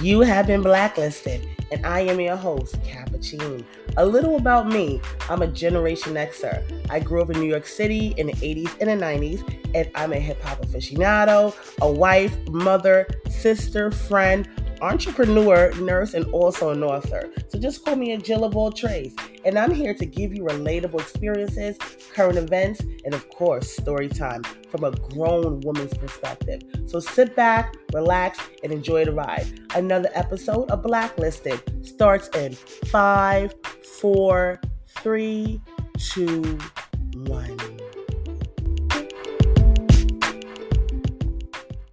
You have been blacklisted, and I am your host, Cappuccino. A little about me I'm a Generation Xer. I grew up in New York City in the 80s and the 90s, and I'm a hip hop aficionado, a wife, mother, sister, friend, entrepreneur, nurse, and also an author. So just call me a Jill of all trades. And I'm here to give you relatable experiences, current events, and of course, story time from a grown woman's perspective. So sit back, relax, and enjoy the ride. Another episode of Blacklisted starts in five, four, three, two,